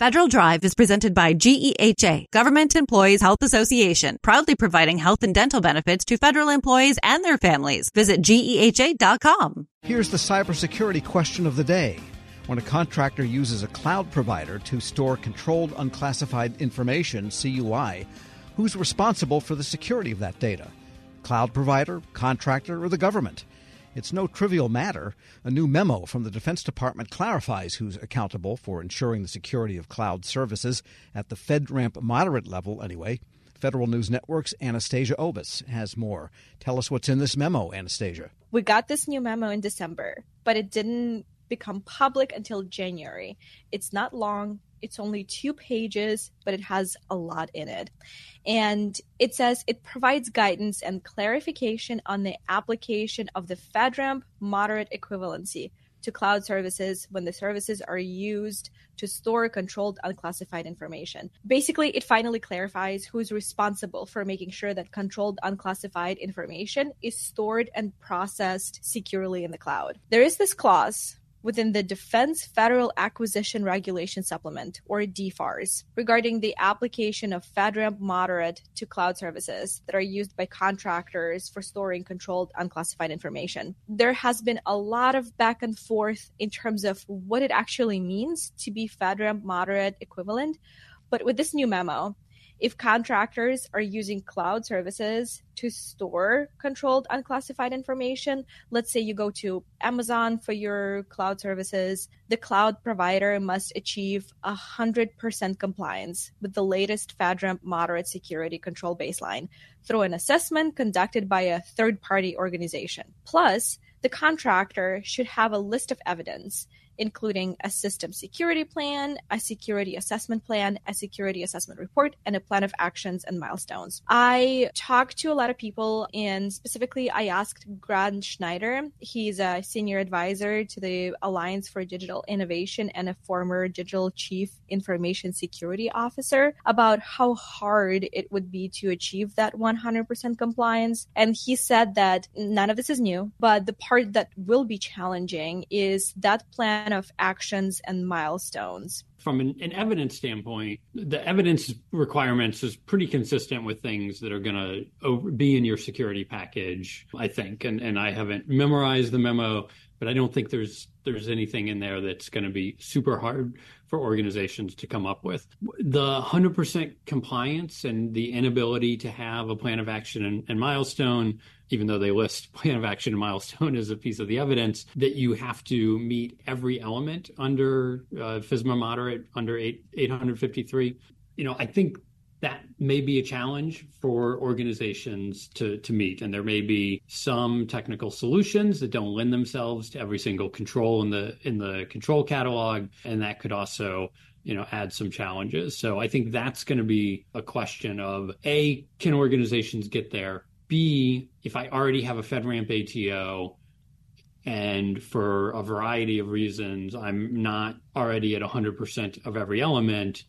Federal Drive is presented by GEHA, Government Employees Health Association, proudly providing health and dental benefits to federal employees and their families. Visit GEHA.com. Here's the cybersecurity question of the day. When a contractor uses a cloud provider to store controlled unclassified information, CUI, who's responsible for the security of that data? Cloud provider, contractor, or the government? It's no trivial matter. A new memo from the Defense Department clarifies who's accountable for ensuring the security of cloud services at the FedRAMP moderate level, anyway. Federal News Network's Anastasia Obis has more. Tell us what's in this memo, Anastasia. We got this new memo in December, but it didn't become public until January. It's not long, it's only two pages, but it has a lot in it. And it says it provides guidance and clarification on the application of the FedRAMP moderate equivalency to cloud services when the services are used to store controlled unclassified information. Basically, it finally clarifies who's responsible for making sure that controlled unclassified information is stored and processed securely in the cloud. There is this clause within the Defense Federal Acquisition Regulation Supplement, or DFARS, regarding the application of FedRAMP moderate to cloud services that are used by contractors for storing controlled unclassified information. There has been a lot of back and forth in terms of what it actually means to be FedRAMP moderate equivalent. But with this new memo, if contractors are using cloud services to store controlled unclassified information, let's say you go to Amazon for your cloud services, the cloud provider must achieve 100% compliance with the latest FedRAMP moderate security control baseline through an assessment conducted by a third party organization. Plus, the contractor should have a list of evidence including a system security plan, a security assessment plan, a security assessment report, and a plan of actions and milestones. I talked to a lot of people, and specifically, I asked Grant Schneider. He's a senior advisor to the Alliance for Digital Innovation and a former digital chief information security officer about how hard it would be to achieve that 100% compliance. And he said that none of this is new, but the part that will be challenging is that plan plan of actions and milestones. From an, an evidence standpoint, the evidence requirements is pretty consistent with things that are going to be in your security package, I think. And, and I haven't memorized the memo, but I don't think there's there's anything in there that's going to be super hard for organizations to come up with. The 100% compliance and the inability to have a plan of action and, and, milestone, even though they list plan of action and milestone as a piece of the evidence, that you have to meet every element under uh, FISMA moderate under 8, 853. You know, I think that may be a challenge for organizations to, to meet. And there may be some technical solutions that don't lend themselves to every single control in the in the control catalog. And that could also you know add some challenges so i think that's going to be a question of a can organizations get there b if i already have a fedramp ato and for a variety of reasons i'm not already at 100% of every element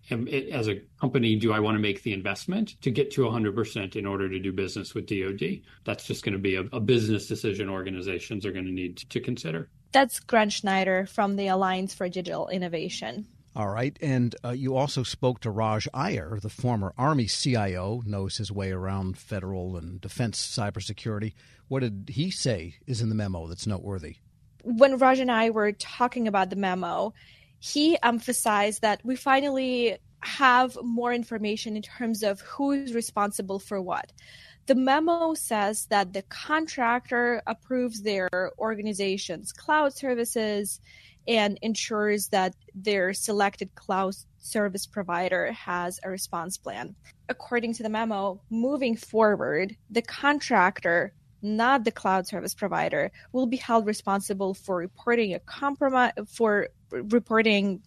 as a company do i want to make the investment to get to 100% in order to do business with dod that's just going to be a, a business decision organizations are going to need to consider. That's grant schneider from the alliance for digital innovation all right. And uh, you also spoke to Raj Iyer, the former Army CIO, knows his way around federal and defense cybersecurity. What did he say is in the memo that's noteworthy? When Raj and I were talking about the memo, he emphasized that we finally have more information in terms of who is responsible for what. The memo says that the contractor approves their organization's cloud services and ensures that their selected cloud service provider has a response plan. According to the memo, moving forward, the contractor not the cloud service provider will be held responsible for reporting a compromise for reporting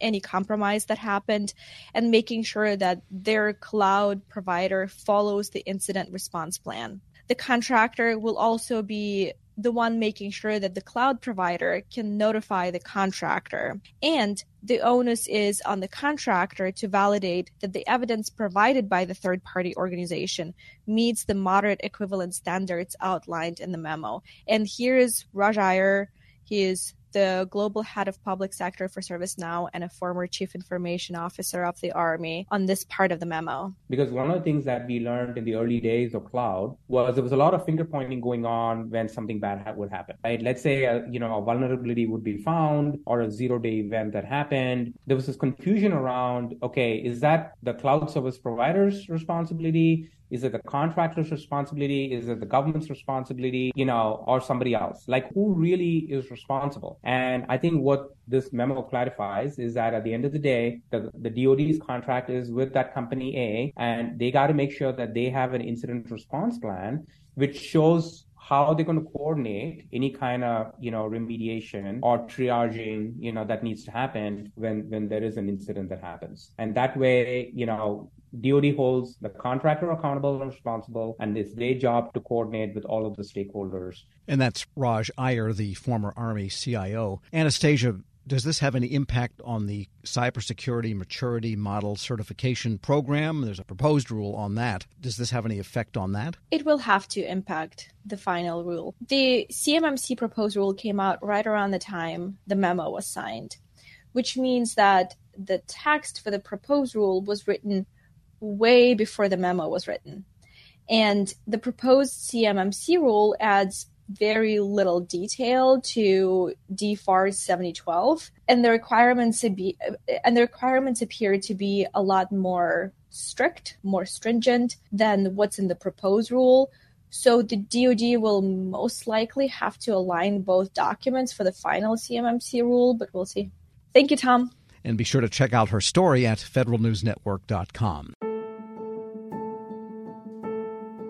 any compromise that happened and making sure that their cloud provider follows the incident response plan. The contractor will also be the one making sure that the cloud provider can notify the contractor. And the onus is on the contractor to validate that the evidence provided by the third party organization meets the moderate equivalent standards outlined in the memo. And here's Raj Iyer. He is the global head of public sector for ServiceNow and a former chief information officer of the Army on this part of the memo. Because one of the things that we learned in the early days of cloud was there was a lot of finger pointing going on when something bad would happen. Right? Let's say a, you know a vulnerability would be found or a zero day event that happened. There was this confusion around okay, is that the cloud service provider's responsibility? Is it the contractor's responsibility? Is it the government's responsibility? You know, or somebody else? Like who really is responsible? And I think what this memo clarifies is that at the end of the day, the, the DoD's contract is with that company A, and they got to make sure that they have an incident response plan, which shows how they're going to coordinate any kind of you know remediation or triaging you know that needs to happen when when there is an incident that happens and that way you know DoD holds the contractor accountable and responsible, and it's their job to coordinate with all of the stakeholders. And that's Raj Iyer, the former Army CIO. Anastasia, does this have any impact on the cybersecurity maturity model certification program? There's a proposed rule on that. Does this have any effect on that? It will have to impact the final rule. The CMMC proposed rule came out right around the time the memo was signed, which means that the text for the proposed rule was written way before the memo was written. And the proposed CMMC rule adds very little detail to DFAR 7012 and the requirements be, and the requirements appear to be a lot more strict, more stringent than what's in the proposed rule. So the DoD will most likely have to align both documents for the final CMMC rule, but we'll see. Thank you, Tom. And be sure to check out her story at federalnewsnetwork.com.